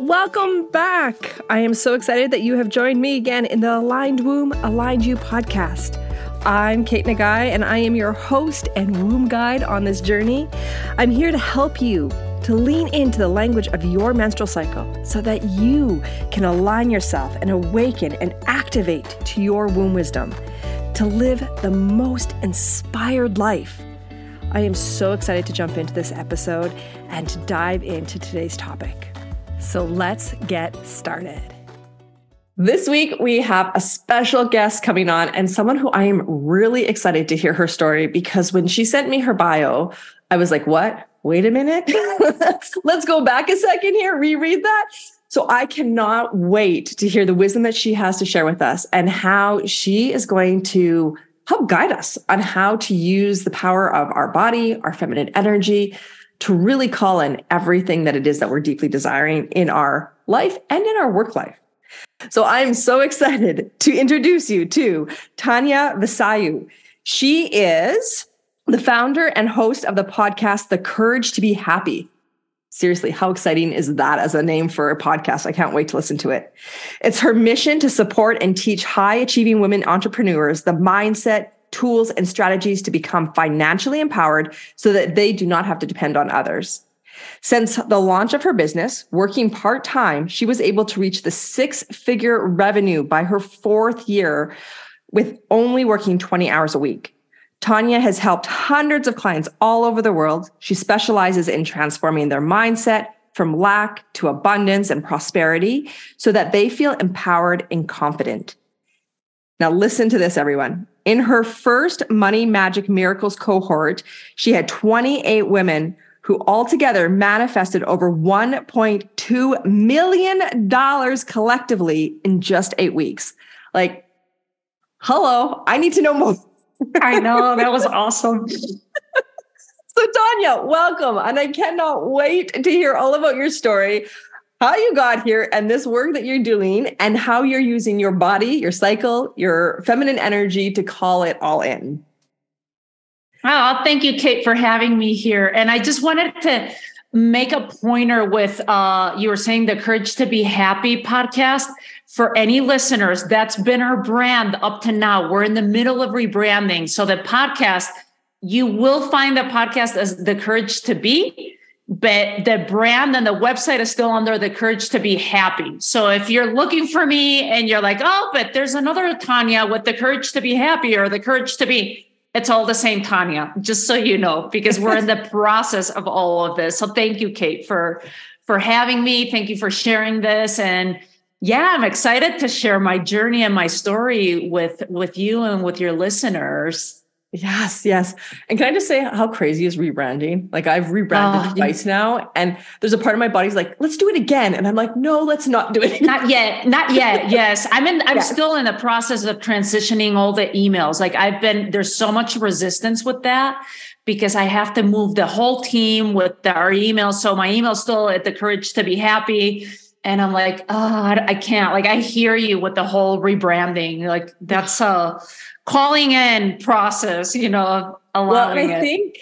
Welcome back. I am so excited that you have joined me again in the Aligned Womb, Aligned You podcast. I'm Kate Nagai, and I am your host and womb guide on this journey. I'm here to help you to lean into the language of your menstrual cycle so that you can align yourself and awaken and activate to your womb wisdom to live the most inspired life. I am so excited to jump into this episode and to dive into today's topic. So let's get started. This week, we have a special guest coming on and someone who I am really excited to hear her story because when she sent me her bio, I was like, what? Wait a minute. Let's go back a second here, reread that. So I cannot wait to hear the wisdom that she has to share with us and how she is going to help guide us on how to use the power of our body, our feminine energy to really call in everything that it is that we're deeply desiring in our life and in our work life. So I'm so excited to introduce you to Tania Vasallo. She is the founder and host of the podcast, The Courage to Be Happy. Seriously, how exciting is that as a name for a podcast? I can't wait to listen to it. It's her mission to support and teach high achieving women entrepreneurs the mindset, tools, and strategies to become financially empowered so that they do not have to depend on others. Since the launch of her business, working part time, she was able to reach the six figure revenue by her fourth year with only working 20 hours a week. Tania has helped hundreds of clients all over the world. She specializes in transforming their mindset from lack to abundance and prosperity so that they feel empowered and confident. Now, listen to this, everyone. In her first Money Magic Miracles cohort, she had 28 women who altogether manifested over $1.2 million collectively in just eight weeks. Like, hello, I need to know more. I know, that was awesome. so, Tania, welcome. And I cannot wait to hear all about your story how you got here and this work that you're doing and how you're using your body, your cycle, your feminine energy to call it all in. Oh, thank you, Kate, for having me here. And I just wanted to make a pointer with uh you were saying the courage to be happy podcast for any listeners that's been our brand up to now we're in the middle of rebranding so the podcast you will find the podcast as the courage to be but the brand and the website is still under the courage to be happy. So if you're looking for me and you're like, oh, but there's another Tania with the courage to be happy or the courage to be, it's all the same Tania, just so you know, because we're in the process of all of this. So thank you, Kate, for for having me. Thank you for sharing this. And yeah, I'm excited to share my journey and my story with with you and with your listeners. Yes, yes. And can I just say how crazy is rebranding? Like I've rebranded oh, twice now, and there's a part of my body's like, let's do it again. And I'm like, no, let's not do it. Not yet. Not yet. yes. I'm in I'm yes. still in the process of transitioning all the emails. Like I've been there's so much resistance with that because I have to move the whole team with our emails. So my email's still at the courage to be happy. And I'm like, oh, I can't. Like I hear you with the whole rebranding. Like that's a calling in process, you know, allowing well, I it. think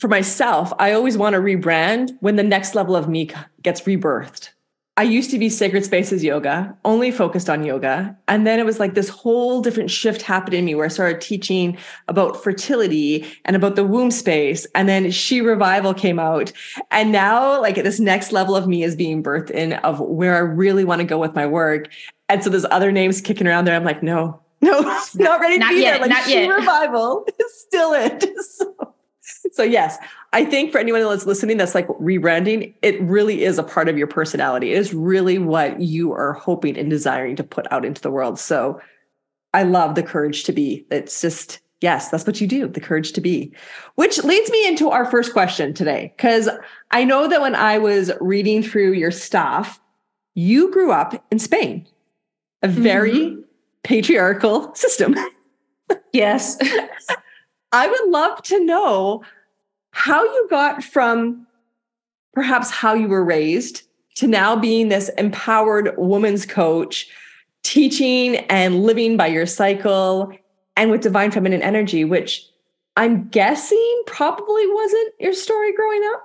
for myself, I always want to rebrand when the next level of me gets rebirthed. I used to be Sacred Spaces Yoga, only focused on yoga. And then it was like this whole different shift happened in me where I started teaching about fertility and about the womb space. And then She Revival came out. And now, like, this next level of me is being birthed in of where I really want to go with my work. And so there's other names kicking around there. I'm like, no, no, not ready to not be yet, there. Like she yet. revival is still it. So, so yes, I think for anyone that's listening that's like rebranding, it really is a part of your personality. It is really what you are hoping and desiring to put out into the world. So I love the courage to be. It's just Yes, that's what you do, the courage to be. Which leads me into our first question today. Because I know that when I was reading through your stuff, you grew up in Spain, a very mm-hmm patriarchal system. yes. I would love to know how you got from perhaps how you were raised to now being this empowered woman's coach, teaching and living by your cycle and with divine feminine energy, which I'm guessing probably wasn't your story growing up.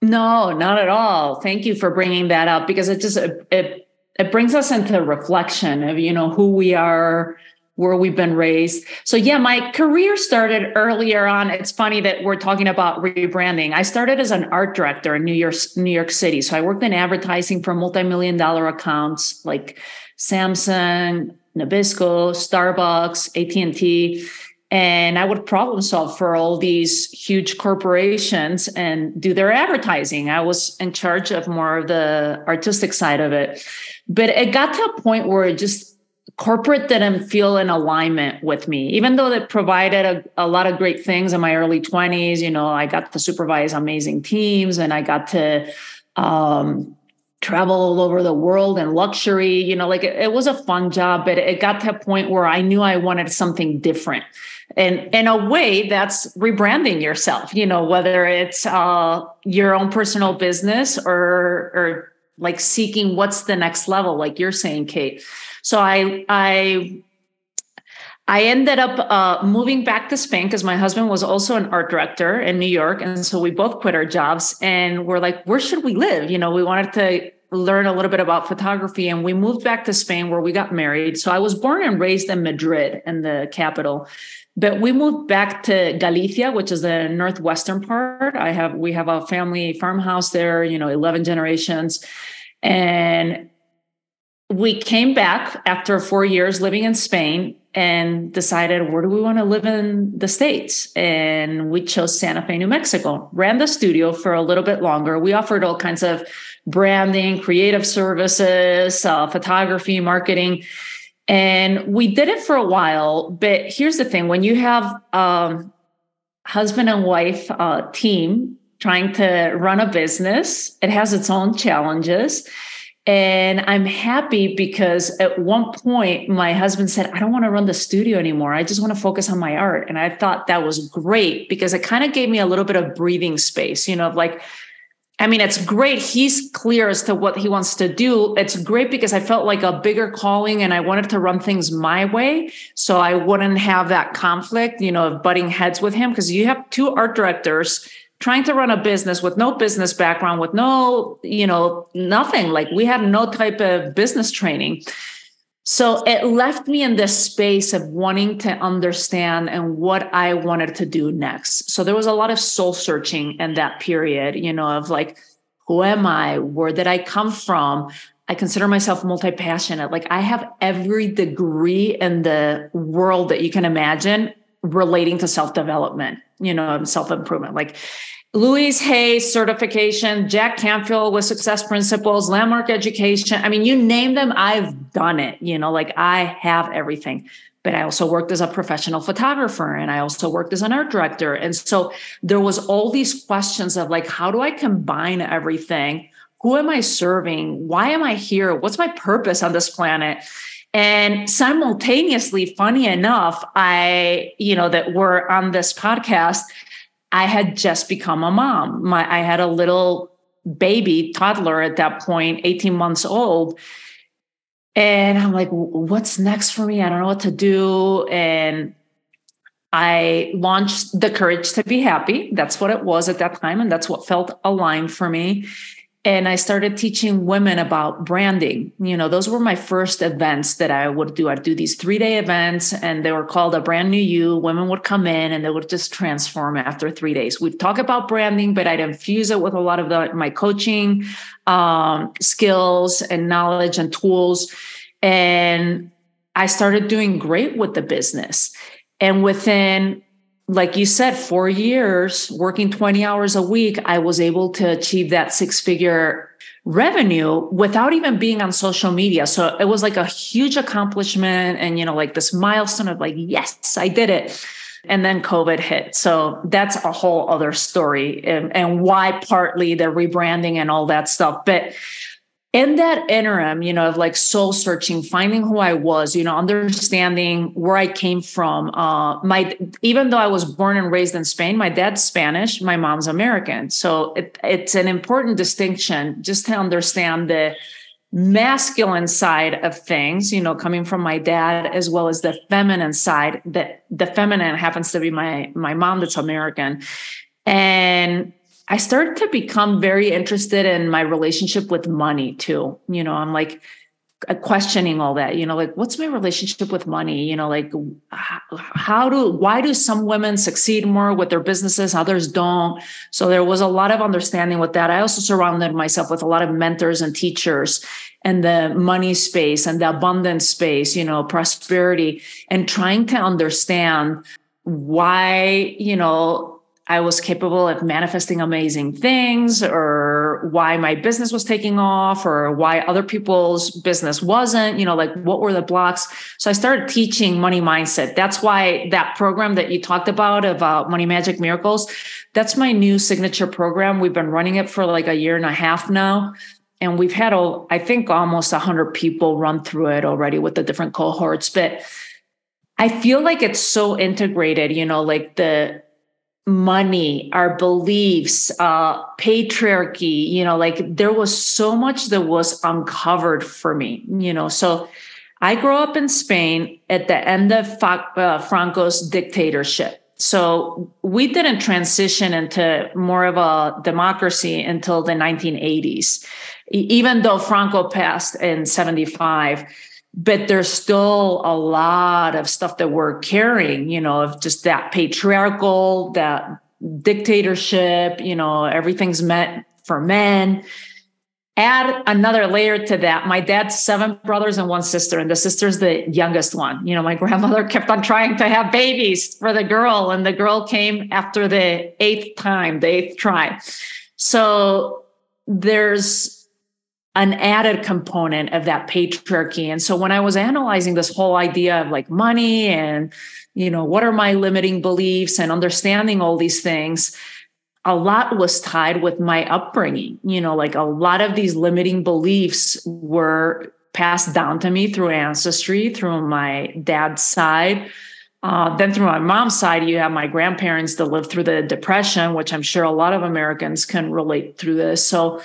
No, not at all. Thank you for bringing that up because it just it, it brings us into reflection of you know who we are where we've been raised. So yeah, my career started earlier on. It's funny that we're talking about rebranding. I started as an art director in New York, New York City. So I worked in advertising for multi-million dollar accounts like Samsung, Nabisco, Starbucks, AT&T. And I would problem solve for all these huge corporations and do their advertising. I was in charge of more of the artistic side of it. But it got to a point where it just corporate didn't feel in alignment with me. Even though it provided a, a, lot of great things in my early 20s you know i got to supervise amazing teams and i got to um, travel all over the world and luxury you know like it, it was a fun job but it got to a point where i knew i wanted something different. And in a way that's rebranding yourself you know whether it's uh, your own personal business or or like seeking what's the next level like you're saying kate so I I I ended up uh, moving back to Spain because my husband was also an art director in New York, and so we both quit our jobs and we're like, where should we live? You know, we wanted to learn a little bit about photography, and we moved back to Spain where we got married. So I was born and raised in Madrid, in the capital. But we moved back to Galicia, which is the northwestern part. I have we have a family farmhouse there, you know, 11 generations. And we came back after four years living in Spain and decided where do we want to live in the States? And we chose Santa Fe, New Mexico, ran the studio for a little bit longer. We offered all kinds of branding, creative services, uh, photography, marketing. And we did it for a while. But here's the thing when you have um, husband and wife uh, team trying to run a business, it has its own challenges and I'm happy because at one point my husband said, I don't want to run the studio anymore. I just want to focus on my art. And I thought that was great because it kind of gave me a little bit of breathing space, you know, like, I mean, it's great. He's clear as to what he wants to do. It's great because I felt like a bigger calling and I wanted to run things my way. So I wouldn't have that conflict, you know, of butting heads with him because you have two art directors trying to run a business with no business background with no you know nothing. Like we had no type of business training. So it left me in this space of wanting to understand and what i wanted to do next. So there was a lot of soul searching in that period you know of like who am i? Where did i come from? I consider myself multi passionate. Like I have every degree in the world that you can imagine relating to self development, you know, self improvement. Like Louise Hay certification, Jack Canfield with success principles, landmark education. I mean, you name them, I've done it. You know, like I have everything. But I also worked as a professional photographer and I also worked as an art director. And so there was all these questions of like, how do I combine everything? Who am I serving? Why am I here? What's my purpose on this planet? And simultaneously, funny enough, I, you know, that we're on this podcast, I had just become a mom. My I had a little baby toddler at that point, 18 months old. And I'm like, what's next for me? I don't know what to do. And I launched The Courage to Be Happy. That's what it was at that time. And that's what felt aligned for me and I started teaching women about branding. You know, those were my first events that I would do. I'd do these three day events, and they were called a brand new you. Women would come in and they would just transform after three days. We'd talk about branding, but I'd infuse it with a lot of the, my coaching um, skills and knowledge and tools. And I started doing great with the business. And within like you said, four years working 20 hours a week, I was able to achieve that six figure revenue without even being on social media. So it was like a huge accomplishment and, you know, like this milestone of like, yes, I did it. And then COVID hit. So that's a whole other story and, and why partly the rebranding and all that stuff. But in that interim, you know, of like soul searching, finding who I was, you know, understanding where I came from. Uh, my even though I was born and raised in Spain, my dad's Spanish, my mom's American. So it, it's an important distinction just to understand the masculine side of things, you know, coming from my dad, as well as the feminine side. That the feminine happens to be my my mom, that's American, and I started to become very interested in my relationship with money too. You know, I'm like, uh, questioning all that you know like what's my relationship with money? You know like how do why do some women succeed more with their businesses others don't? So there was a lot of understanding with that. I also surrounded myself with a lot of mentors and teachers and the money space and the abundance space you know prosperity and trying to understand why you know I was capable of manifesting amazing things or why my business was taking off or why other people's business wasn't, you know, like what were the blocks. So I started teaching money mindset. That's why that program that you talked about of uh, Money Magic Miracles, that's my new signature program. We've been running it for like a year and a half now. And we've had, I think, almost 100 people run through it already with the different cohorts. But I feel like it's so integrated, you know, like the money, our beliefs, uh, patriarchy, you know, like there was so much that was uncovered for me, you know. So I grew up in Spain at the end of uh, Franco's dictatorship. So we didn't transition into more of a democracy until the 1980s, even though Franco passed in 75 but there's still a lot of stuff that we're carrying, you know, of just that patriarchal, that dictatorship, you know, everything's meant for men. Add another layer to that. My dad's seven brothers and one sister, and the sister's the youngest one. You know, my grandmother kept on trying to have babies for the girl, and the girl came after the eighth time, the eighth try. So there's an added component of that patriarchy. And so when I was analyzing this whole idea of like money and, you know, what are my limiting beliefs and understanding all these things, a lot was tied with my upbringing. You know, like a lot of these limiting beliefs were passed down to me through ancestry, through my dad's side. Uh, then through my mom's side, you have my grandparents that lived through the depression, which I'm sure a lot of Americans can relate through this. So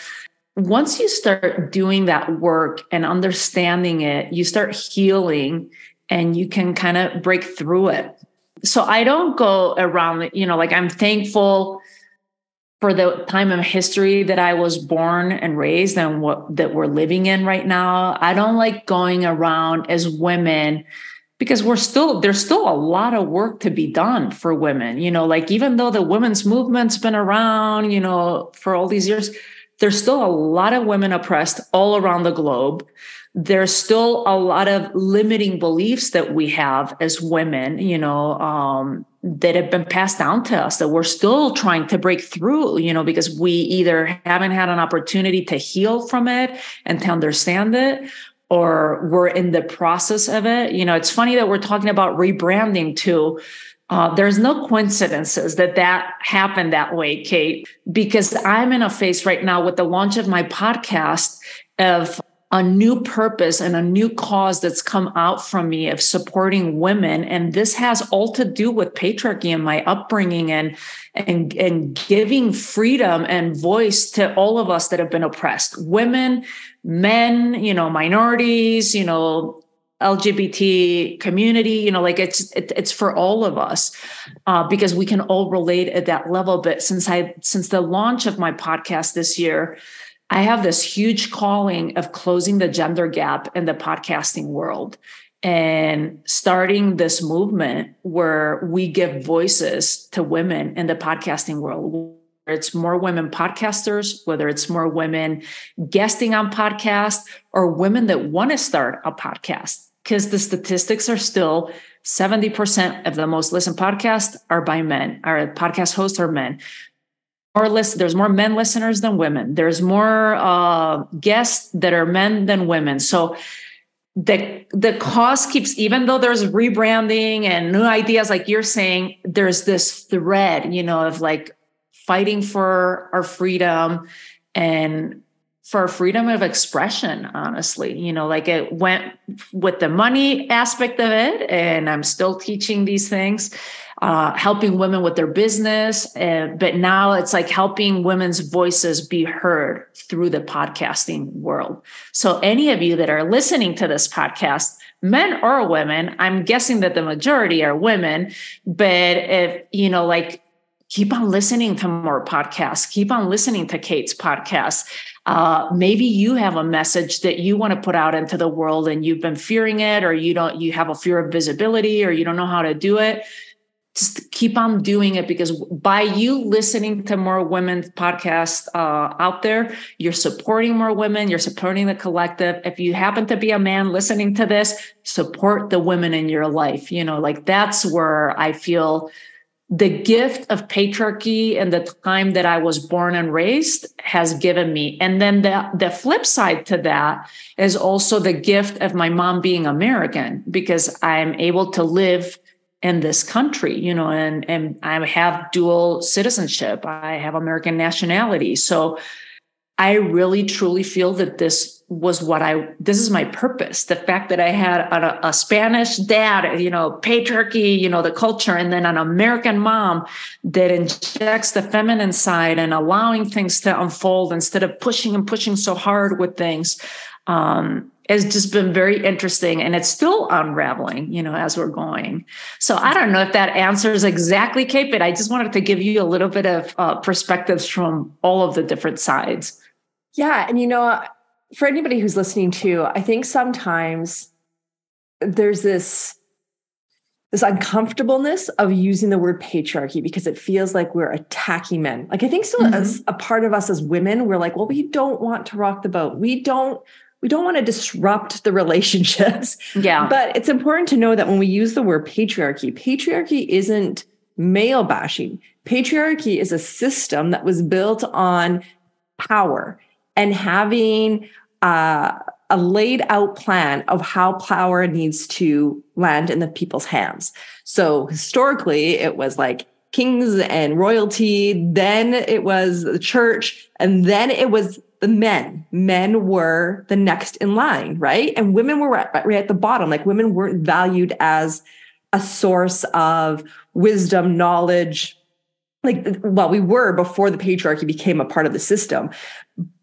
once you start doing that work and understanding it, you start healing and you can kind of break through it. So I don't go around, you know, like I'm thankful for the time of history that I was born and raised and what that we're living in right now. I don't like going around as women because we're still there's still a lot of work to be done for women. You know, like even though the women's movement's been around, you know, for all these years, there's still a lot of women oppressed all around the globe. There's still a lot of limiting beliefs that we have as women, you know, um, that have been passed down to us that we're still trying to break through, you know, because we either haven't had an opportunity to heal from it and to understand it, or we're in the process of it. You know, it's funny that we're talking about rebranding too uh, there's no coincidences that that happened that way, Kate, because I'm in a phase right now with the launch of my podcast of a new purpose and a new cause that's come out from me of supporting women. And this has all to do with patriarchy and my upbringing and and and giving freedom and voice to all of us that have been oppressed. Women men you know minorities you know LGBT community, you know, like it's it, it's for all of us uh, because we can all relate at that level. But since I since the launch of my podcast this year, I have this huge calling of closing the gender gap in the podcasting world and starting this movement where we give voices to women in the podcasting world it's more women podcasters, whether it's more women guesting on podcasts or women that want to start a podcast because the statistics are still 70% of the most listened podcasts are by men, our podcast hosts are men. More list, there's more men listeners than women. There's more uh, guests that are men than women. So the the cause keeps even though there's rebranding and new ideas like you're saying there's this thread you know of like fighting for our freedom and for freedom of expression honestly you know like it went with the money aspect of it and i'm still teaching these things uh, helping women with their business but now it's like helping women's voices be heard through the podcasting world so any of you that are listening to this podcast men or women i'm guessing that the majority are women but if you know like keep on listening to more podcasts, keep on listening to Kate's podcast. Uh, maybe you have a message that you want to put out into the world and you've been fearing it, or you don't, you have a fear of visibility, or you don't know how to do it just keep on doing it because by you listening to more women's podcasts uh, out there, you're supporting more women, you're supporting the collective. If you happen to be a man listening to this, support the women in your life. You know, like that's where I feel the gift of patriarchy and the time that I was born and raised has given me. And then the, the flip side to that is also the gift of my mom being American because I'm able to live in this country, you know, and and I have dual citizenship. I have American nationality. So I really truly feel that this was what I this is my purpose. The fact that I had a, a Spanish dad, you know, patriarchy, you know, the culture, and then an American mom that injects the feminine side and allowing things to unfold instead of pushing and pushing so hard with things. Um, has just been very interesting and it's still unraveling you know as we're going so i don't know if that answers exactly kate but i just wanted to give you a little bit of uh, perspectives from all of the different sides yeah and you know for anybody who's listening to i think sometimes there's this this uncomfortableness of using the word patriarchy because it feels like we're attacking men. Like I think still mm-hmm. as a part of us as women, we're like, well, we don't want to rock the boat. We don't we don't want to disrupt the relationships. Yeah. But it's important to know that when we use the word patriarchy, patriarchy isn't male bashing. Patriarchy is a system that was built on power and having uh, a laid out plan of how power needs to land in the people's hands. So historically, it was like kings and royalty, then it was the church, and then it was the men. Men were the next in line, right? And women were right, right at the bottom. Like women weren't valued as a source of wisdom, knowledge. Like, well, we were before the patriarchy became a part of the system.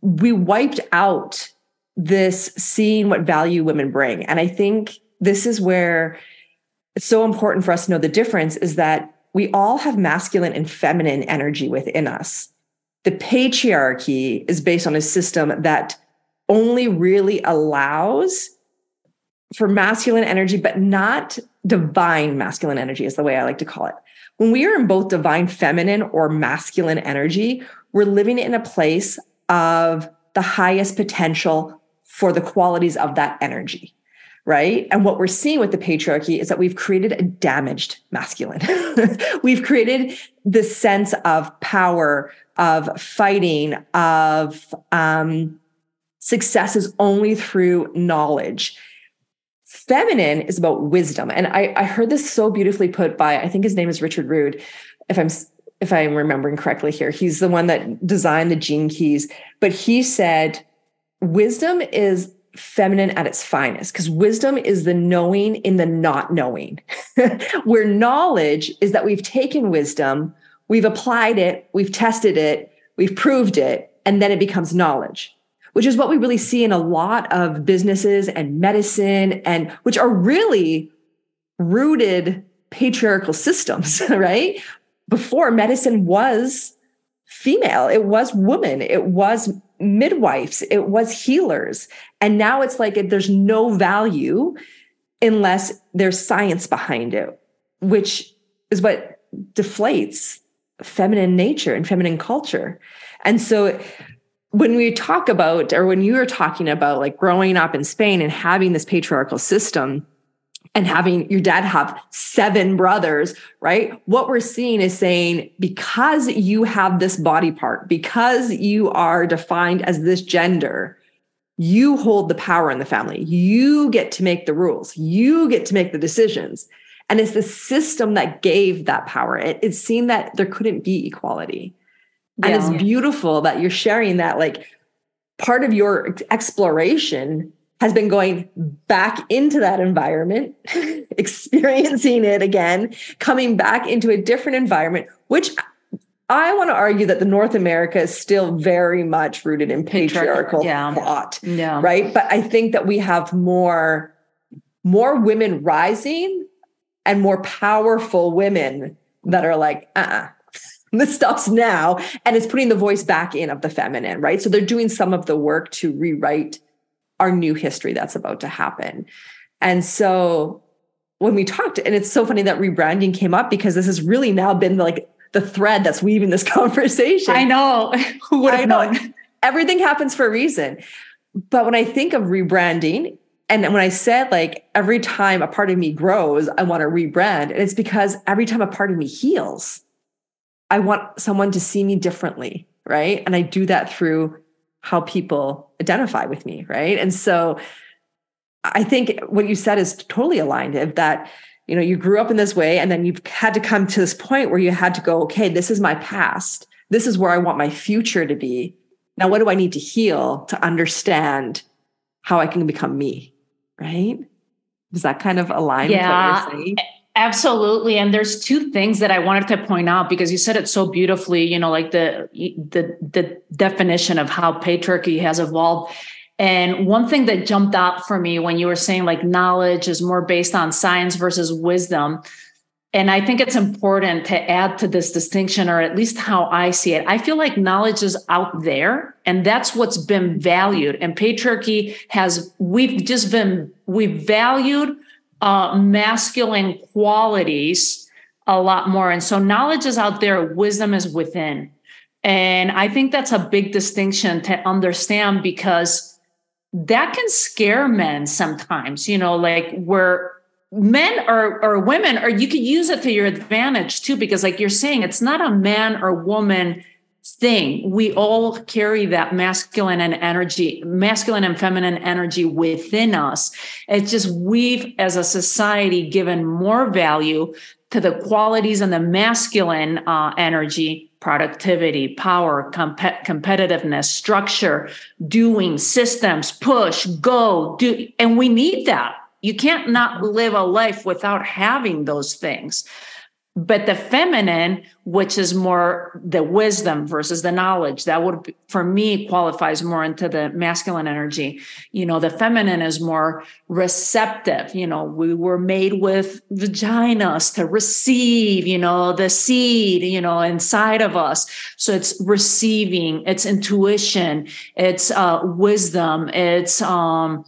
We wiped out this seeing what value women bring. And I think this is where it's so important for us to know the difference is that we all have masculine and feminine energy within us the patriarchy is based on a system that only really allows for masculine energy, but not divine masculine energy, is the way I like to call it. When we are in both divine feminine or masculine energy, we're living in a place of the highest potential for the qualities of that energy right? And what we're seeing with the patriarchy is that we've created a damaged masculine. we've created this sense of power, of fighting, of um, success is only through knowledge. Feminine is about wisdom. And I, I heard this so beautifully put by, I think his name is Richard Rudd, if I'm if I'm remembering correctly here. He's the one that designed the gene keys, but he said wisdom is feminine at its finest because wisdom is the knowing in the not knowing where knowledge is that we've taken wisdom we've applied it we've tested it we've proved it and then it becomes knowledge which is what we really see in a lot of businesses and medicine and which are really rooted patriarchal systems right before medicine was female it was woman it was midwives, it was healers. And now it's like there's no value unless there's science behind it, which is what deflates feminine nature and feminine culture. And so when we talk about, or when you were talking about like growing up in Spain and having this patriarchal system, and having your dad have seven brothers, right? What we're seeing is saying because you have this body part, because you are defined as this gender, you hold the power in the family. You get to make the rules, you get to make the decisions. And it's the system that gave that power. It, it's seen that there couldn't be equality. Yeah. And it's beautiful that you're sharing that, like, part of your exploration has been going back into that environment, experiencing it again, coming back into a different environment, which I want to argue that the North America is still very much rooted in patriarchal yeah. thought. Yeah. Right. But I think that we have more, more women rising and more powerful women that are like, uh-uh, this stuff's now and it's putting the voice back in of the feminine right so they're doing some of the work to rewrite our new history that's about to happen. And so when we talked and it's so funny that rebranding came up because this has really now been like the thread that's weaving this conversation. I know. Who would have known? Everything happens for a reason. But when i think of rebranding and when I said like every time a part of me grows, I want to rebrand, and it's because every time a part of me heals, I want someone to see me differently, right? And I do that through how people identify with me, right? And so I think what you said is totally aligned of that you know you grew up in this way and then you've had to come to this point where you had to go okay this is my past. This is where i want my future to be. Now what do i need to heal to understand how i can become me? Right? Does that kind of align yeah, Absolutely. And there's two things that I wanted to point out because you said it so beautifully, you know, like the the the definition of how patriarchy has evolved. And one thing that jumped out for me when you were saying like knowledge is more based on science versus wisdom, and I think it's important to add to this distinction, or at least how I see it. I feel like knowledge is out there, and that's what's been valued. And patriarchy has, we've just been, we've valued uh, masculine qualities a lot more. And so knowledge is out there, wisdom is within. And I think that's a big distinction to understand because that can scare men sometimes, you know, like where men or or women or you could use it to your advantage too because like you're saying it's not a man or woman thing. We all carry that masculine and energy masculine and feminine energy within us. It's just we've as a society given more value to the qualities and the masculine uh, energy productivity power comp- competitiveness structure doing systems push go do and we need that. You can't not live a life without having those things. But the feminine, which is more the wisdom versus the knowledge, that would, for me, qualifies more into the masculine energy. You know, the feminine is more receptive. You know, we were made with vaginas to receive, you know, the seed, you know, inside of us. So it's receiving, it's intuition, it's uh, wisdom, it's, um,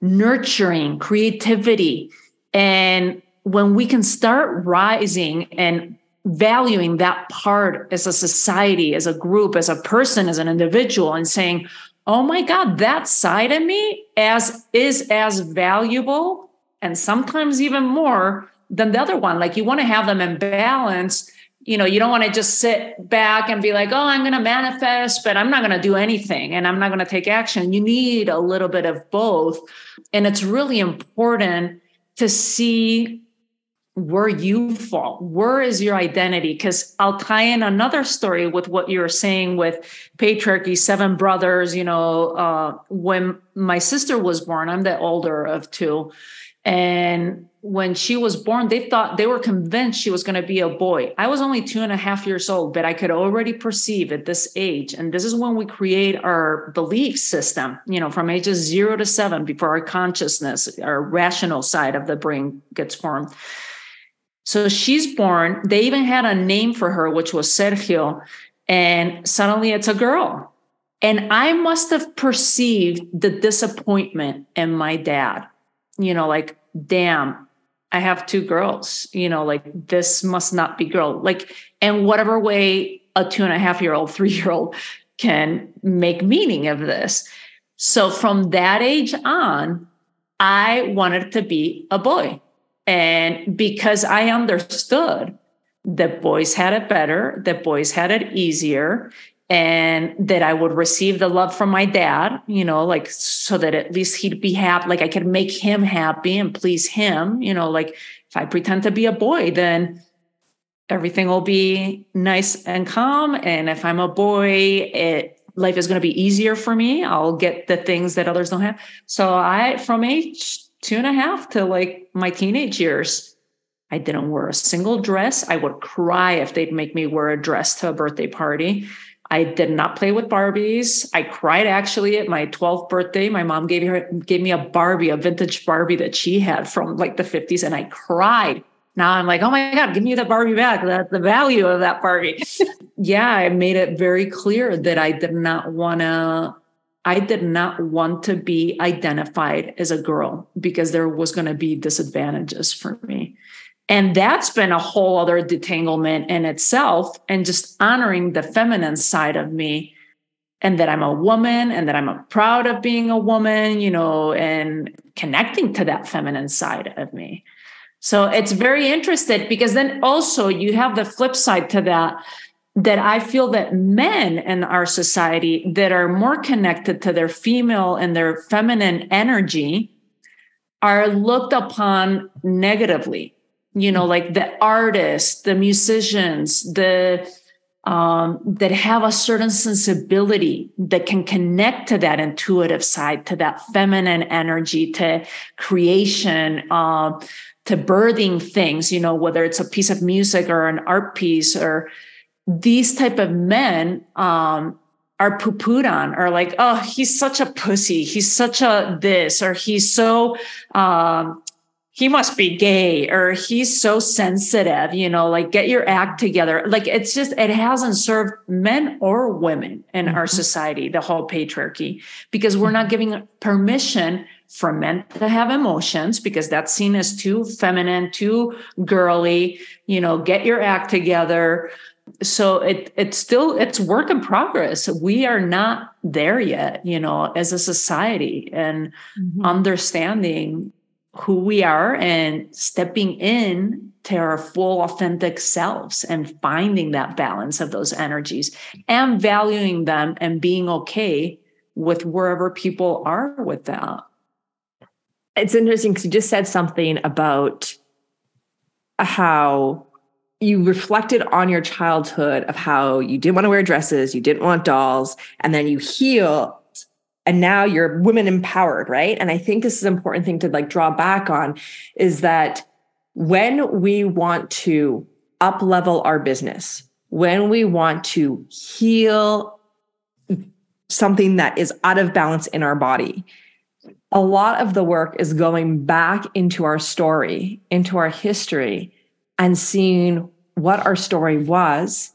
nurturing, creativity. And when we can start rising and valuing that part as a society, as a group, as a person, as an individual, and saying, oh my God, that side of me as is as valuable and sometimes even more than the other one. Like you want to have them in balance you know, you don't want to just sit back and be like, oh, I'm going to manifest, but I'm not going to do anything and I'm not going to take action. You need a little bit of both. And it's really important to see where you fall. Where is your identity? Because I'll tie in another story with what you were saying with patriarchy, seven brothers. You know, uh, when my sister was born, I'm the older of two. And when she was born, they thought they were convinced she was going to be a boy. I was only two and a half years old, but I could already perceive at this age. And this is when we create our belief system, you know, from ages zero to seven before our consciousness, our rational side of the brain gets formed. So she's born. They even had a name for her, which was Sergio. And suddenly it's a girl. And I must have perceived the disappointment in my dad, you know, like, damn, I have two girls, you know, like this must not be girl. Like, and whatever way a two and a half year old, three year old can make meaning of this. So from that age on, I wanted to be a boy. And because I understood that boys had it better, that boys had it easier, and that I would receive the love from my dad, you know, like so that at least he'd be happy, like I could make him happy and please him, you know, like if I pretend to be a boy, then everything will be nice and calm. And if I'm a boy, it life is going to be easier for me. I'll get the things that others don't have. So I, from age two and a half to like my teenage years, I didn't wear a single dress. I would cry if they'd make me wear a dress to a birthday party. I did not play with Barbies. I cried actually at my 12th birthday. My mom gave her gave me a Barbie, a vintage Barbie that she had from like the 50s, and I cried now I'm like, oh my God, give me the Barbie back. That's the value of that Barbie. yeah, I made it very clear that I did not want to, I did not want to be identified as a girl because there was going to be disadvantages for me. And that's been a whole other detanglement in itself and just honoring the feminine side of me and that I'm a woman and that I'm proud of being a woman, you know, and connecting to that feminine side of me. So it's very interesting because then also you have the flip side to that that I feel that men in our society that are more connected to their female and their feminine energy are looked upon negatively. You know, like the artists, the musicians, the um, that have a certain sensibility that can connect to that intuitive side, to that feminine energy, to creation, uh, to birthing things you know whether it's a piece of music or an art piece or these type of men um, are poo-pooed on or like oh he's such a pussy he's such a this or he's so um, he must be gay or he's so sensitive you know like get your act together like it's just it hasn't served men or women in mm-hmm. our society the whole patriarchy because we're not giving permission for men to have emotions because that's seen as too feminine, too girly, you know, get your act together. So it it's still it's work in progress. We are not there yet, you know, as a society and mm-hmm. understanding who we are and stepping in to our full authentic selves and finding that balance of those energies and valuing them and being okay with wherever people are with that it's interesting because you just said something about how you reflected on your childhood of how you didn't want to wear dresses, you didn't want dolls, and then you healed and now you're women empowered, right? And I think this is an important thing to like draw back on is that when we want to up level our business, when we want to heal something that is out of balance in our body, a lot of the work is going back into our story, into our history, and seeing what our story was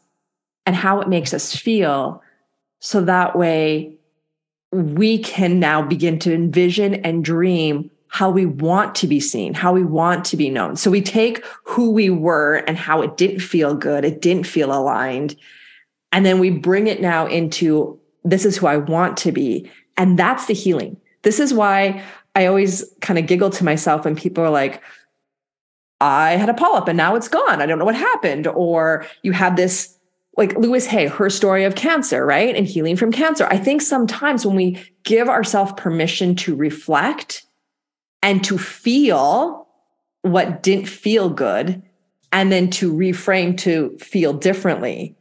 and how it makes us feel. So that way we can now begin to envision and dream how we want to be seen, how we want to be known. So we take who we were and how it didn't feel good, it didn't feel aligned. And then we bring it now into this is who I want to be. And that's the healing. This is why I always kind of giggle to myself when people are like, I had a polyp and now it's gone. I don't know what happened. Or you had this, like Louise Hay, her story of cancer, right? And healing from cancer. I think sometimes when we give ourselves permission to reflect and to feel what didn't feel good, and then to reframe to feel differently,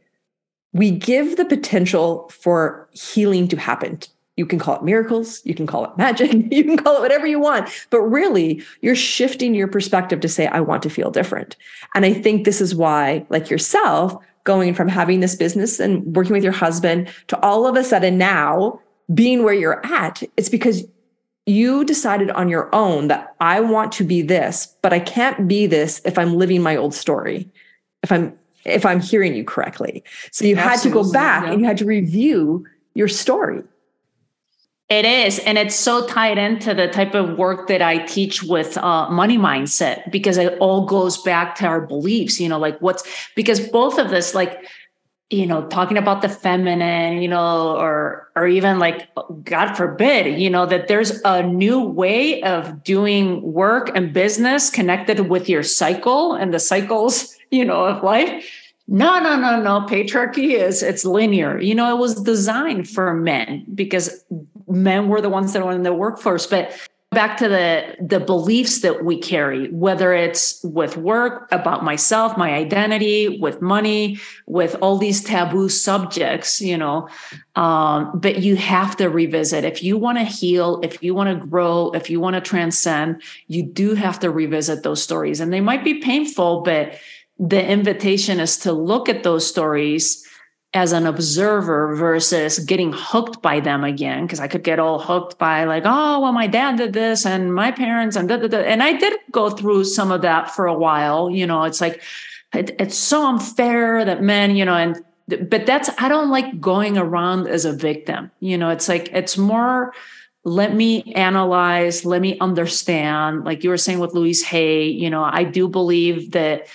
we give the potential for healing to happen you can call it miracles, you can call it magic, you can call it whatever you want. But really, you're shifting your perspective to say, I want to feel different. And I think this is why, like yourself, going from having this business and working with your husband to all of a sudden now being where you're at, it's because you decided on your own that I want to be this, but I can't be this if I'm living my old story. If I'm if I'm hearing you correctly. So you Absolutely, had to go back yeah. and you had to review your story. It is. And it's so tied into the type of work that I teach with uh, money mindset because it all goes back to our beliefs, you know, like what's because both of this, like, you know, talking about the feminine, you know, or or even like God forbid, you know, that there's a new way of doing work and business connected with your cycle and the cycles, you know, of life no no no no patriarchy is it's linear you know it was designed for men because men were the ones that were in the workforce but back to the the beliefs that we carry whether it's with work about myself my identity with money with all these taboo subjects you know um, but you have to revisit. If you want to heal if you want to grow if you want to transcend you do have to revisit those stories. And they might be painful but the invitation is to look at those stories as an observer versus getting hooked by them again because i could get all hooked by like oh well my dad did this and my parents and da, da, da. and i did go through some of that for a while you know it's like it, it's so unfair that men you know and but that's i don't like going around as a victim you know it's like it's more let me analyze let me understand like you were saying with louise hay you know i do believe that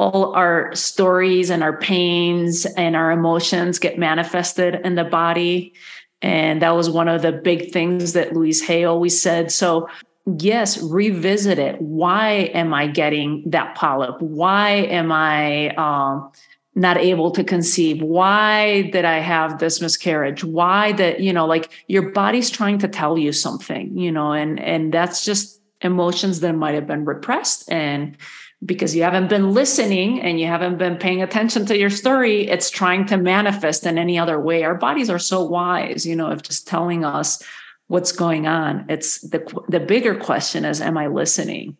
all our stories and our pains and our emotions get manifested in the body. And that was one of the big things that louise hay always said. So yes revisit it. Why am i getting that polyp? Why am i um, not able to conceive? Why did i have this miscarriage? Why that you know like your body's trying to tell you something you know and and that's just emotions that might have been repressed and because you haven't been listening and you haven't been paying attention to your story it's trying to manifest in any other way. Our bodies are so wise you know of just telling us what's going on. It's the the bigger question is am i listening?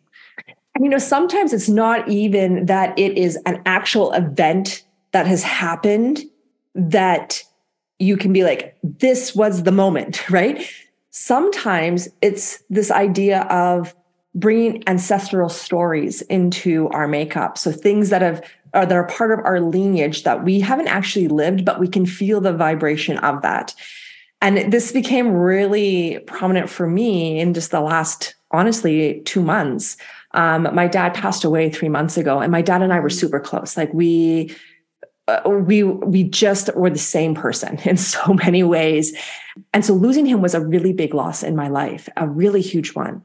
And you know, sometimes it's not even that it is an actual event that has happened that you can be like, this was the moment, right? Sometimes it's this idea of bringing ancestral stories into our makeup. So things that have are that are part of our lineage that we haven't actually lived, but we can feel the vibration of that. And this became really prominent for me in just the last, honestly, two months um, my dad passed away three months ago, and my dad and I were super close. Like we, uh, we we just were the same person in so many ways, and so losing him was a really big loss in my life, a really huge one.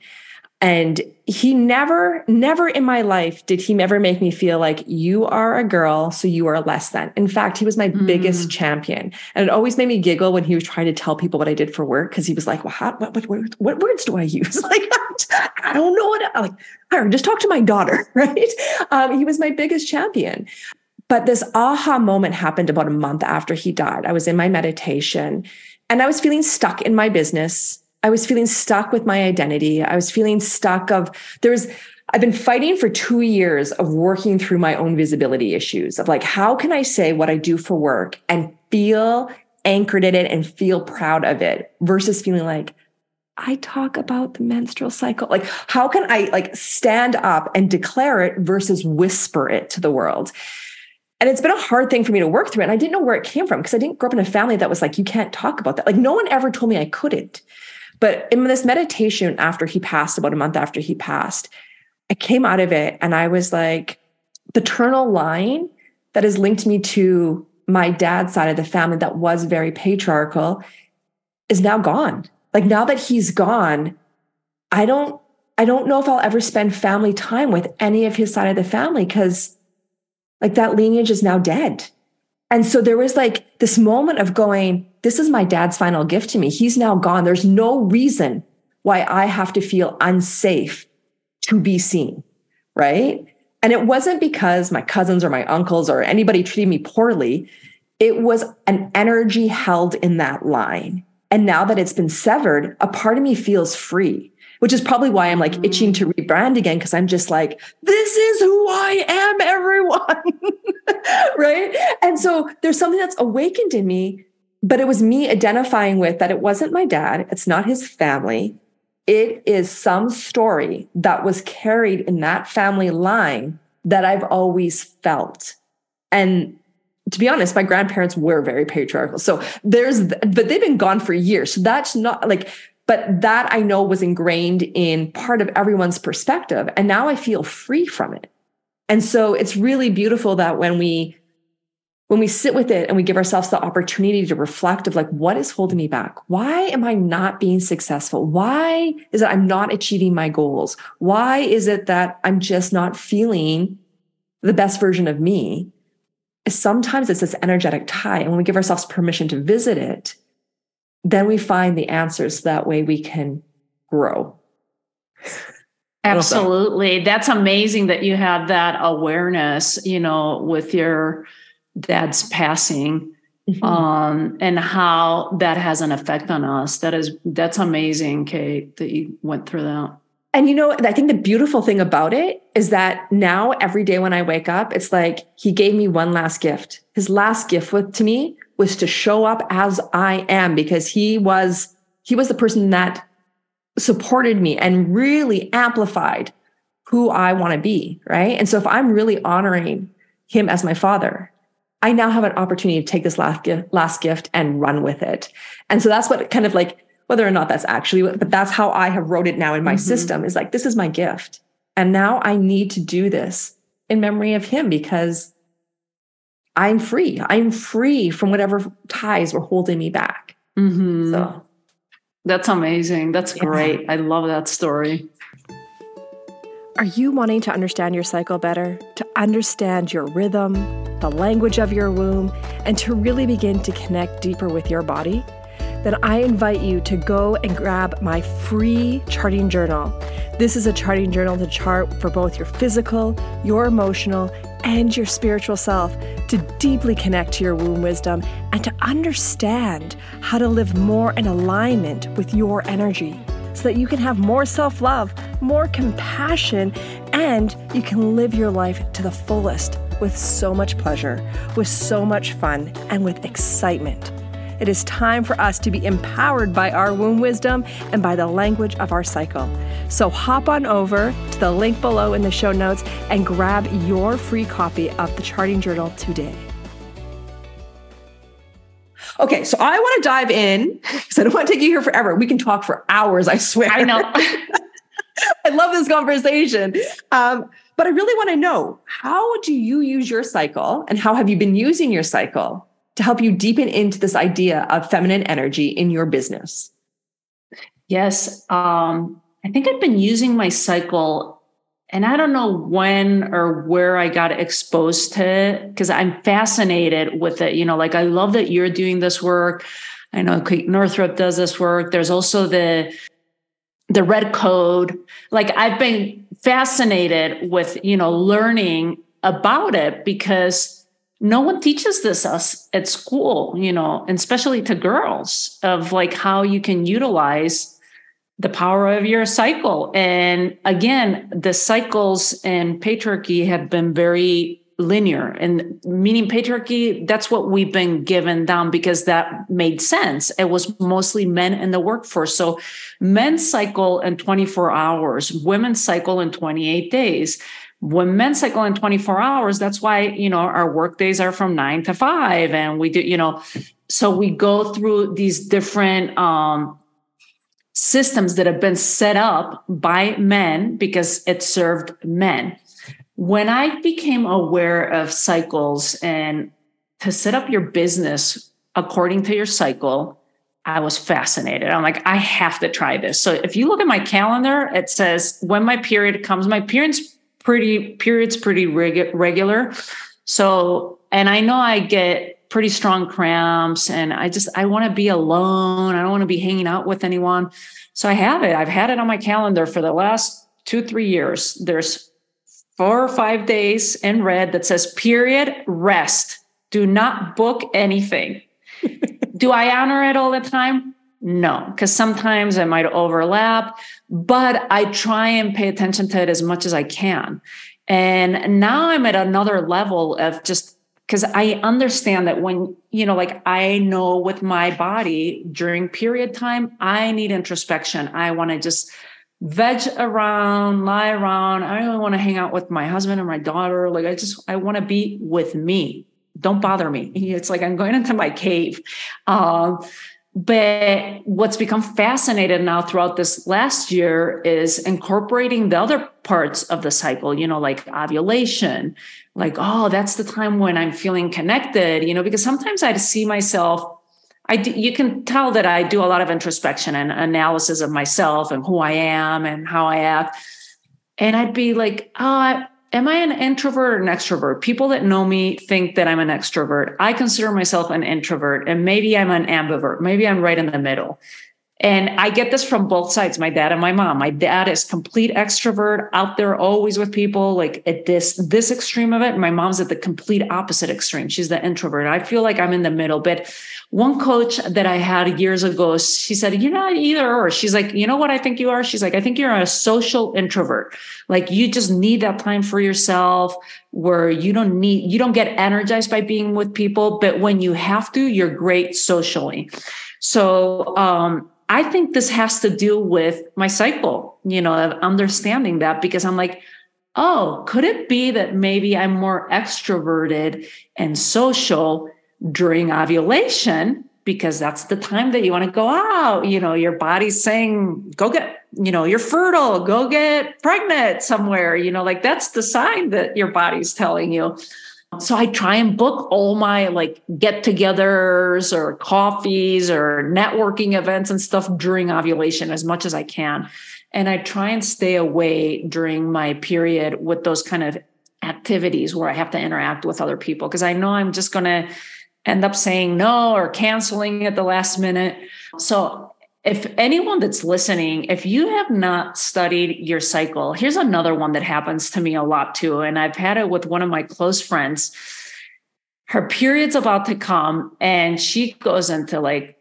And he never, never in my life did he ever make me feel like you are a girl, so you are less than. In fact, he was my mm. biggest champion. And it always made me giggle when he was trying to tell people what I did for work because he was like, well, how, what, what, what, what, words do I use? like, I don't know what, I'm like, I just talk to my daughter, right? Um, he was my biggest champion. But this aha moment happened about a month after he died. I was in my meditation and I was feeling stuck in my business I was feeling stuck with my identity. I was feeling stuck of there was I've been fighting for 2 years of working through my own visibility issues of like how can I say what I do for work and feel anchored in it and feel proud of it versus feeling like I talk about the menstrual cycle. Like, how can I like stand up and declare it versus whisper it to the world? And it's been a hard thing for me to work through. And I didn't know where it came from because I didn't grow up in a family that was like, you can't talk about that. Like, no one ever told me I couldn't. But in this meditation after he passed, about a month after he passed, I came out of it and I was like, the paternal line that has linked me to my dad's side of the family that was very patriarchal is now gone. Like now that he's gone, I don't I don't know if I'll ever spend family time with any of his side of the family cuz like that lineage is now dead. And so there was like this moment of going, this is my dad's final gift to me. He's now gone. There's no reason why I have to feel unsafe to be seen. Right. And it wasn't because my cousins or my uncles or anybody treated me poorly. It was an energy held in that line. And now that it's been severed, a part of me feels free which is probably why I'm like mm. itching to rebrand again because I'm just like, this is who I am, everyone. right. And so there's something that's awakened in me, but it was me identifying with that it wasn't my dad, it's not his family. It is some story that was carried in that family line that I've always felt. And to be honest, my grandparents were very patriarchal. So there's, but they've been gone for years. So that's not like but that I know was ingrained in part of everyone's perspective. And now I feel free from it. And so it's really beautiful that when we when we sit with it and we give ourselves the opportunity to reflect of like what is holding me back why am i not being successful why is it i'm not achieving my goals why is it that i'm just not feeling the best version of me sometimes it's this energetic tie and when we give ourselves permission to visit it then we find the answers. That way we can grow. Absolutely. That's amazing that you have that awareness, you know, with your dad's passing. Mm-hmm. Um, and how that has an effect on us. That is that's amazing, Kate, that you went through that. And you know, I think the beautiful thing about it is that now every day when I wake up, it's like he gave me one last gift. His last gift with, to me was to show up as I am because he was he was the person that supported me and really amplified who I want to be, right? And so if I'm really honoring him as my father, I now have an opportunity to take this last gift, last gift and run with it. And so that's what kind of like whether or not that's actually, but that's how I have wrote it now in my mm-hmm. system is like, this is my gift. And now I need to do this in memory of him because I'm free. I'm free from whatever ties were holding me back. Mm-hmm. So that's amazing. That's yeah. great. I love that story. Are you wanting to understand your cycle better, to understand your rhythm, the language of your womb, and to really begin to connect deeper with your body? then I invite you to go and grab my free charting journal. This is a charting journal to chart for both your physical, your emotional, and your spiritual self to deeply connect to your womb wisdom and to understand how to live more in alignment with your energy so that you can have more self love, more compassion, and you can live your life to the fullest with so much pleasure, with so much fun, and with excitement. It is time for us to be empowered by our womb wisdom and by the language of our cycle. So hop on over to the link below in the show notes and grab your free copy of the Charting Journal today. Okay, so I want to dive in because I don't want to take you here forever. We can talk for hours, I swear. I know. I love this conversation. Um, but I really want to know how do you use your cycle and how have you been using your cycle to help you deepen into this idea of feminine energy in your business? Yes. Um, I think I've been using my cycle, and I don't know when or where I got exposed to it because I'm fascinated with it. You know, like I love that you're doing this work. I know Kate Northrup does this work. There's also the the red code. Like I've been fascinated with, you know, learning about it because no one teaches this us at school you know and especially to girls of like how you can utilize the power of your cycle. And again the cycles and patriarchy have been very linear. And meaning patriarchy that's what we've been given down because that made sense. It was mostly men in the workforce. So men cycle in 24 hours women cycle in 28 days. When men cycle in 24 hours that's why you know our work days are from 9 to 5 and we do you know so we go through these different um systems that have been set up by men because it served men when i became aware of cycles and to set up your business according to your cycle I was fascinated. I'm like, I have to try this. So if you look at my calendar, it says when my period comes, my period's pretty periods pretty reg- regular. So, and I know I get pretty strong cramps and I just I want to be alone. I don't want to be hanging out with anyone. So I have it. I've had it on my calendar for the last 2-3 years. There's four or five days in red that says period rest. Do not book anything. Do I honor it all the time? No, because sometimes it might overlap, but I try and pay attention to it as much as I can. And now I'm at another level of just because I understand that when, you know, like I know with my body during period time, I need introspection. I want to just veg around, lie around. I really want to hang out with my husband and my daughter. Like I just, I want to be with me. Don't bother me. It's like I'm going into my cave. Um, but what's become fascinating now throughout this last year is incorporating the other parts of the cycle, you know, like ovulation, like, oh, that's the time when I'm feeling connected, you know, because sometimes I see myself, I you can tell that I do a lot of introspection and analysis of myself and who I am and how I act. And I'd be like, oh, am I an introvert or an extrovert? People that know me think that I'm an extrovert. I consider myself an introvert, and maybe I'm an ambivert. Maybe I'm right in the middle. And I get this from both sides, my dad and my mom. My dad is complete extrovert, out there always with people, like at this this extreme of it. My mom's at the complete opposite extreme. She's the introvert. I feel like I'm in the middle. But one coach that I had years ago, she said, You're not either or. She's like, You know what I think you are? She's like, I think you're a social introvert. Like you just need that time for yourself where you don't need, you don't get energized by being with people. But when you have to, you're great socially. So um I think this has to do with my cycle, you know, of understanding that because I'm like, oh, could it be that maybe I'm more extroverted and social during ovulation? Because that's the time that you want to go out. You know, your body's saying, go get, you know, you're fertile, go get pregnant somewhere. You know, like that's the sign that your body's telling you. So I try and book all my like get togethers or coffees or networking events and stuff during ovulation as much as I can. And I try and stay away during my period with those kind of activities where I have to interact with other people because I know I'm just going to end up saying no or canceling at the last minute. So if anyone that's listening, if you have not studied your cycle, here's another one that happens to me a lot too. And I've had it with one of my close friends. Her period's about to come, and she goes into like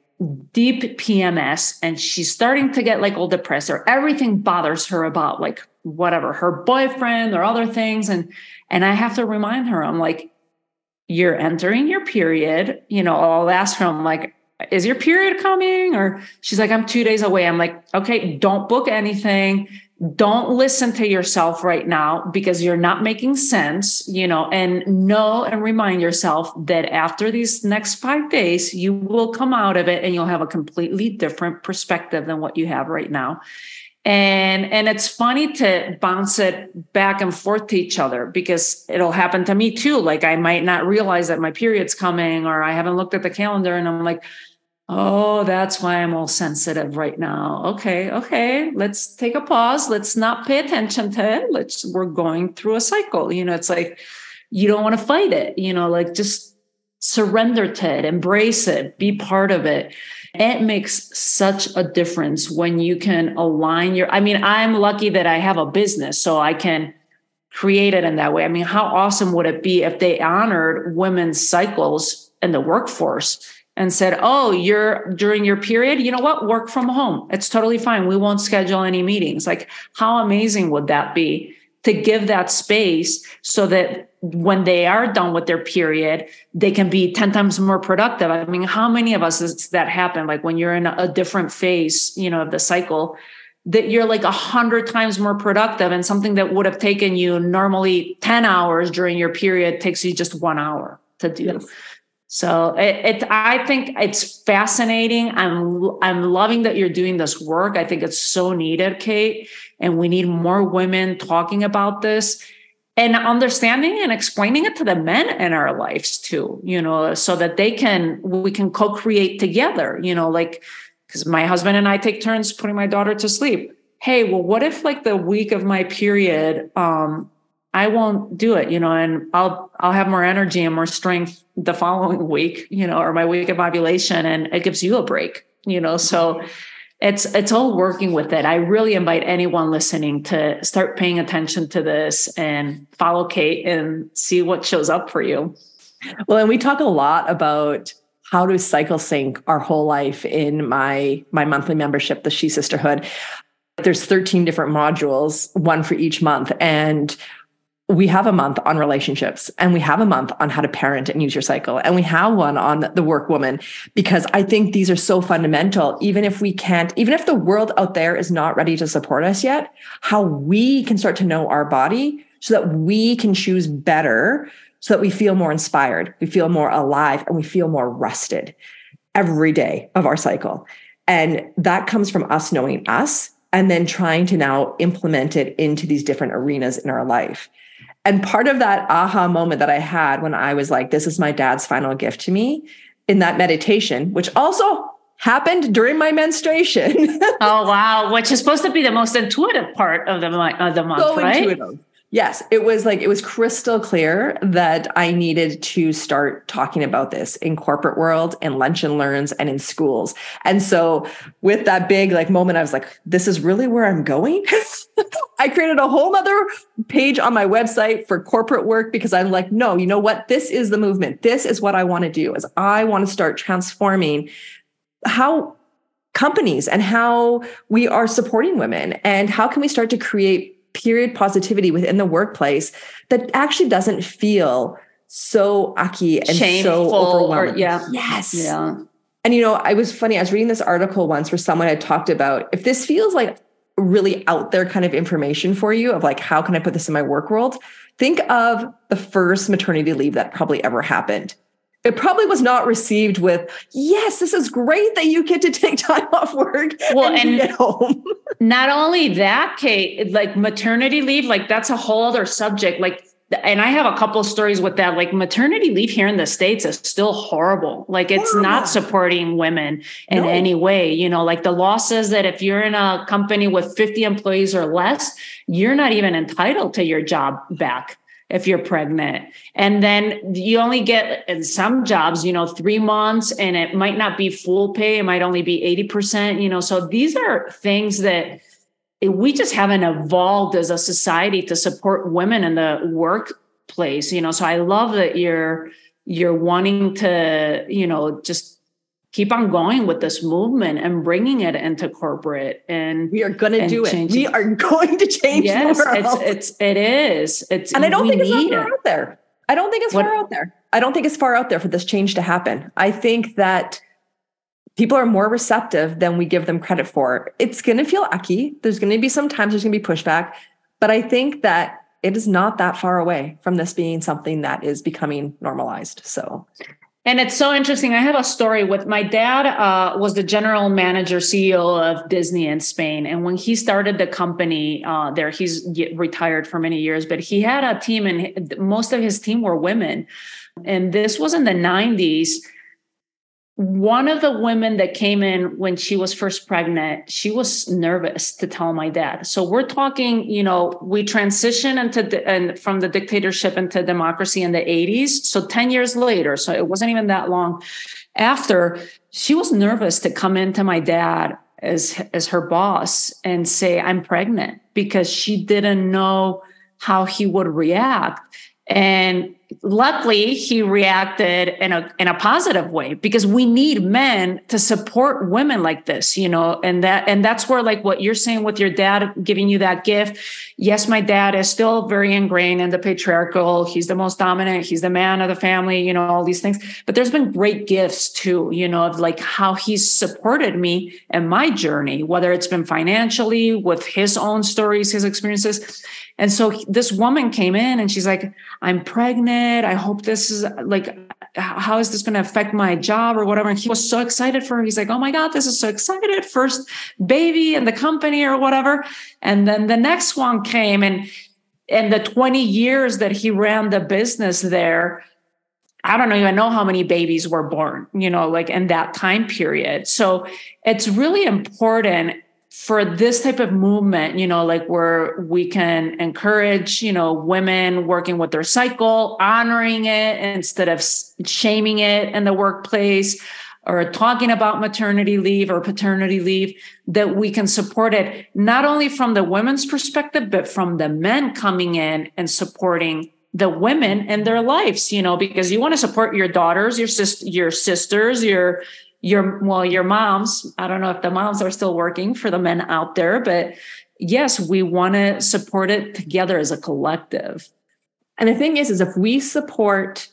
deep PMS, and she's starting to get like all depressed, or everything bothers her about like whatever her boyfriend or other things. And and I have to remind her, I'm like, you're entering your period. You know, I'll ask her, I'm like, is your period coming? Or she's like, I'm two days away. I'm like, okay, don't book anything. Don't listen to yourself right now because you're not making sense, you know, and know and remind yourself that after these next five days, you will come out of it and you'll have a completely different perspective than what you have right now and and it's funny to bounce it back and forth to each other because it'll happen to me too. Like i might not realize that my period's coming or i haven't looked at the calendar and i'm like oh that's why i'm all sensitive right now. Okay okay let's take a pause. Let's not pay attention to it. Let's we're going through a cycle. You know it's like you don't want to fight it you know like just surrender to it embrace it be part of it it makes such a difference when you can align your i mean i'm lucky that i have a business so i can create it in that way. I mean how awesome would it be if they honored women's cycles in the workforce and said oh you're during your period you know what? Work from home. It's totally fine. We won't schedule any meetings. Like how amazing would that be to give that space so that when they are done with their period, they can be 10 times more productive. I mean, how many of us does that happen? Like when you're in a different phase, you know, of the cycle, that you're like a hundred times more productive and something that would have taken you normally 10 hours during your period takes you just one hour to do. Yes. So it, it, I think it's fascinating. I'm, I'm loving that you're doing this work. I think it's so needed, Kate and we need more women talking about this and understanding and explaining it to the men in our lives too you know so that they can we can co-create together you know like because my husband and i take turns putting my daughter to sleep. Hey well what if like the week of my period um i won't do it you know and i'll i'll have more energy and more strength the following week you know or my week of ovulation and it gives you a break you know so it's it's all working with it. I really invite anyone listening to start paying attention to this and follow Kate and see what shows up for you. Well, and we talk a lot about how to cycle sync our whole life in my my monthly membership, the She Sisterhood. There's 13 different modules, one for each month. And we have a month on relationships and we have a month on how to parent and use your cycle. And we have one on the work woman because i think these are so fundamental. Even if we can't even if the world out there is not ready to support us yet how we can start to know our body so that we can choose better so that we feel more inspired we feel more alive and we feel more rested every day of our cycle. And that comes from us knowing us and then trying to now implement it into these different arenas in our life and part of that aha moment that I had when I was like, this is my dad's final gift to me in that meditation, which also happened during my menstruation. oh, wow. Which is supposed to be the most intuitive part of the, of the month, so right? Intuitive. Yes, it was like it was crystal clear that I needed to start talking about this in corporate world and lunch and learns and in schools. And so with that big like moment, I was like, this is really where I'm going. I created a whole other page on my website for corporate work because I'm like, no, you know what? This is the movement. This is what I want to do is I want to start transforming how companies and how we are supporting women and how can we start to create period positivity within the workplace that actually doesn't feel so ucky and Shameful so overwhelming. Or, yeah. Yes. Yeah. And you know, I was funny. I was reading this article once where someone had talked about if this feels like really out there kind of information for you of like how can I put this in my work world? Think of the first maternity leave that probably ever happened it probably was not received with yes this is great that you get to take time off work well and, and get home not only that kate like maternity leave like that's a whole other subject like and I have a couple stories with that. Like maternity leave here in the States is still horrible. Like it's horrible. not supporting women in no. any way. You know, like the law says that if you're in a company with 50 employees or less, you're not even entitled to your job back if you're pregnant. And then you only get in some jobs, you know, three months and it might not be full pay. It might only be 80%, you know. So these are things that we just haven't evolved as a society to support women in the workplace, you know. So I love that you're you're wanting to, you know, just keep on going with this movement and bringing it into corporate and we are going to do it. we are going to change yes it's it's it is. It's and i don't think it's far it. out there. I don't think it's what, far out there. I don't think it's far out there for this change to happen. I think that people are more receptive than we give them credit for. It's going to feel icky there's going to be some times there's going to be pushback but i think that it is not that far away from this being something that is becoming normalized. So and it's so interesting. I have a story with my dad uh, was the general manager, CEO of Disney in Spain. And when he started the company uh, there, he's retired for many years, but he had a team and most of his team were women. And this was in the 90s one of the women that came in when she was first pregnant she was nervous to tell my dad. So we're talking you know we transitioned into the, and from the dictatorship into democracy in the 80s so 10 years later so it wasn't even that long after she was nervous to come into my dad as as her boss and say i'm pregnant because she didn't know how he would react and luckily he reacted in a in a positive way because we need men to support women like this you know and that and that's where like what you're saying with your dad giving you that gift. Yes my dad is still very ingrained in the patriarchal. He's the most dominant. He's the man of the family you know all these things. But there's been great gifts too you know of like how he's supported me in my journey whether it's been financially with his own stories his experiences and so this woman came in and she's like, I'm pregnant. I hope this is like, how is this going to affect my job or whatever? And he was so excited for her. He's like, oh my God, this is so excited. First baby in the company or whatever. And then the next one came and, and the 20 years that he ran the business there, I don't even know how many babies were born, you know, like in that time period. So it's really important for this type of movement, you know, like where we can encourage, you know, women working with their cycle, honoring it instead of shaming it in the workplace or talking about maternity leave or paternity leave, that we can support it not only from the women's perspective, but from the men coming in and supporting the women in their lives, you know, because you want to support your daughters, your sis- your sisters, your your well your moms i don't know if the moms are still working for the men out there but yes we want to support it together as a collective. And the thing is is if we support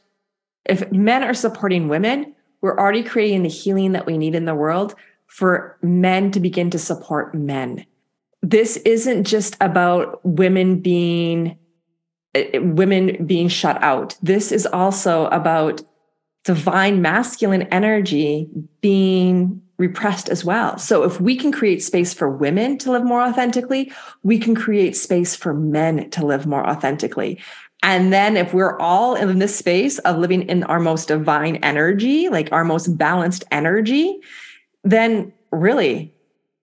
if men are supporting women we're already creating the healing that we need in the world for men to begin to support men. This isn't just about women being eh, women being shut out. This is also about divine masculine energy being repressed as well. So if we can create space for women to live more authentically, we can create space for men to live more authentically. And then if we're all in this space of living in our most divine energy, like our most balanced energy, then really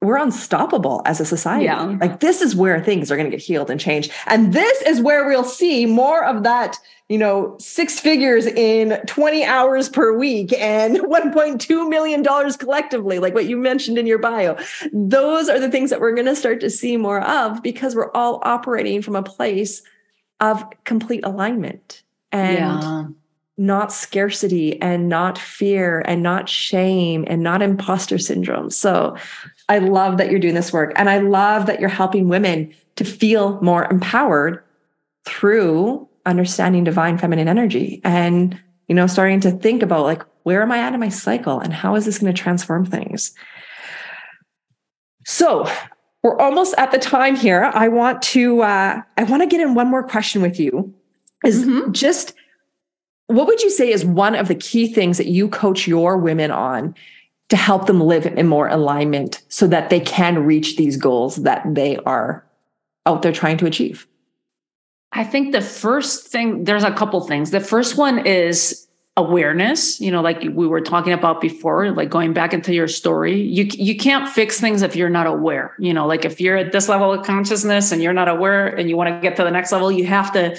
we're unstoppable as a society. Yeah. Like this is where things are going to get healed and changed. And this is where we'll see more of that, you know, six figures in 20 hours per week and 1.2 million dollars collectively, like what you mentioned in your bio. Those are the things that we're going to start to see more of because we're all operating from a place of complete alignment and yeah. not scarcity and not fear and not shame and not imposter syndrome. So I love that you're doing this work. And I love that you're helping women to feel more empowered through understanding divine feminine energy and, you know, starting to think about like, where am I at in my cycle and how is this going to transform things? So we're almost at the time here. I want to, uh, I want to get in one more question with you is mm-hmm. just what would you say is one of the key things that you coach your women on to help them live in more alignment so that they can reach these goals that they are out there trying to achieve? I think the first thing, there's a couple things. The first one is awareness you know like we were talking about before like going back into your story you you can't fix things if you're not aware you know like if you're at this level of consciousness and you're not aware and you want to get to the next level you have to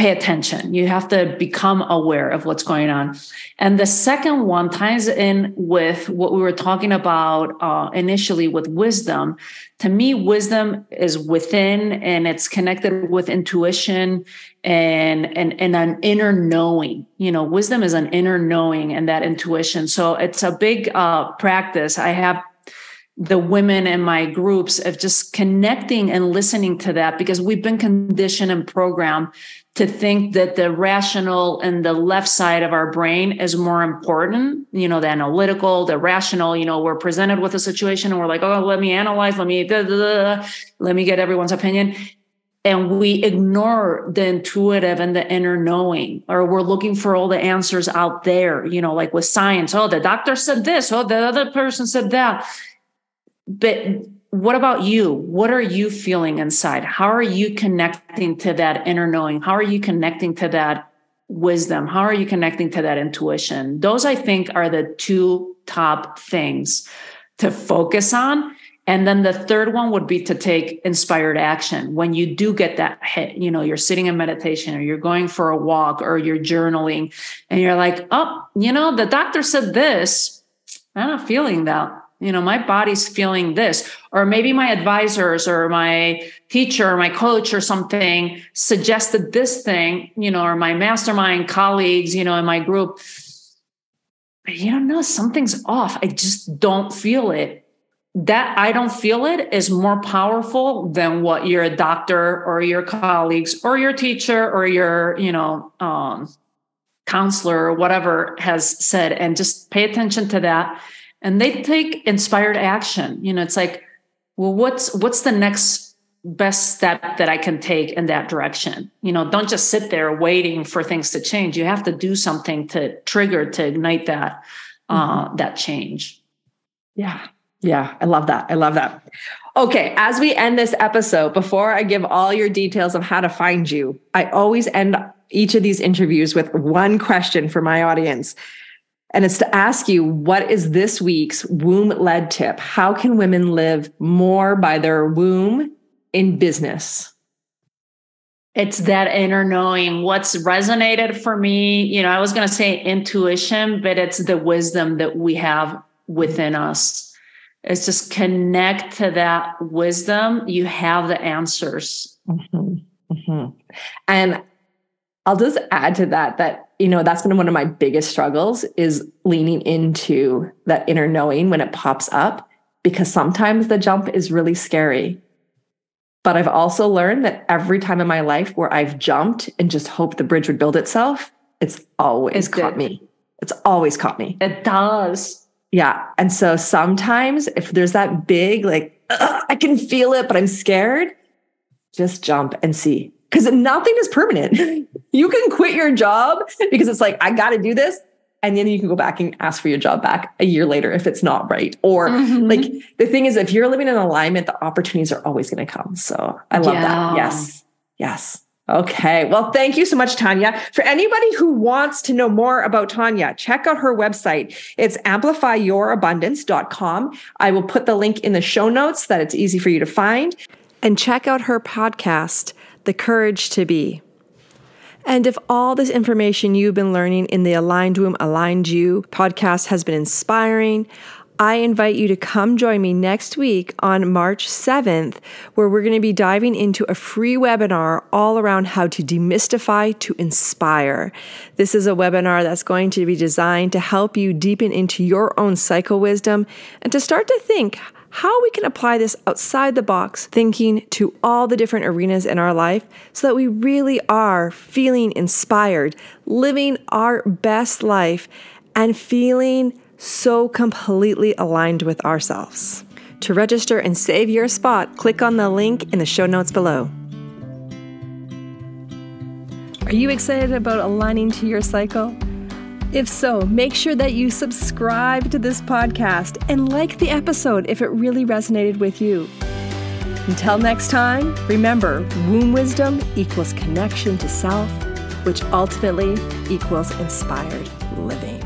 pay attention. You have to become aware of what's going on. And the second one ties in with what we were talking about uh, initially with wisdom. To me, wisdom is within and it's connected with intuition and, and, and an inner knowing. You know, wisdom is an inner knowing and that intuition. So it's a big uh, practice. I have the women in my groups of just connecting and listening to that because we've been conditioned and programmed to think that the rational and the left side of our brain is more important, you know, the analytical, the rational, you know, we're presented with a situation and we're like, oh, let me analyze, let me, da, da, da, let me get everyone's opinion. And we ignore the intuitive and the inner knowing, or we're looking for all the answers out there, you know, like with science. Oh, the doctor said this. Oh, the other person said that. But what about you? What are you feeling inside? How are you connecting to that inner knowing? How are you connecting to that wisdom? How are you connecting to that intuition? Those, I think, are the two top things to focus on. And then the third one would be to take inspired action. When you do get that hit, you know, you're sitting in meditation or you're going for a walk or you're journaling and you're like, oh, you know, the doctor said this. I'm not feeling that you know my body's feeling this or maybe my advisors or my teacher or my coach or something suggested this thing you know or my mastermind colleagues you know in my group. But you don't know something's off. I just don't feel it. That i don't feel it is more powerful than what your doctor or your colleagues or your teacher or your you know um, counselor or whatever has said. And just pay attention to that and they take inspired action. You know it's like well what's what's the next best step that i can take in that direction? You know don't just sit there waiting for things to change. You have to do something to trigger to ignite that uh mm-hmm. that change. Yeah. Yeah. I love that. I love that. Okay. As we end this episode before i give all your details of how to find you i always end each of these interviews with one question for my audience and it's to ask you what is this week's womb led tip? How can women live more by their womb in business? It's that inner knowing what's resonated for me. You know, I was going to say intuition, but it's the wisdom that we have within us. It's just connect to that wisdom. You have the answers. Mm-hmm. Mm-hmm. And I'll just add to that that you know that's been one of my biggest struggles is leaning into that inner knowing when it pops up because sometimes the jump is really scary. But i've also learned that every time in my life where i've jumped and just hoped the bridge would build itself it's always caught me. It's always caught me. It does. Yeah and so sometimes if there's that big like i can feel it but i'm scared just jump and see because nothing is permanent. you can quit your job because it's like, I got to do this. And then you can go back and ask for your job back a year later if it's not right. Or mm-hmm. like the thing is, if you're living in alignment, the opportunities are always going to come. So I love yeah. that. Yes. Yes. Okay. Well, thank you so much, Tania. For anybody who wants to know more about Tania, check out her website. It's amplifyyourabundance.com. I will put the link in the show notes so that it's easy for you to find. And check out her podcast, The Courage to Be. And if all this information you've been learning in the Aligned Womb, Aligned You podcast has been inspiring, I invite you to come join me next week on March 7th, where we're going to be diving into a free webinar all around how to demystify to inspire. This is a webinar that's going to be designed to help you deepen into your own cycle wisdom and to start to think how we can apply this outside the box thinking to all the different arenas in our life so that we really are feeling inspired, living our best life, and feeling so completely aligned with ourselves. To register and save your spot, click on the link in the show notes below. Are you excited about aligning to your cycle? If so, make sure that you subscribe to this podcast and like the episode if it really resonated with you. Until next time, remember womb wisdom equals connection to self, which ultimately equals inspired living.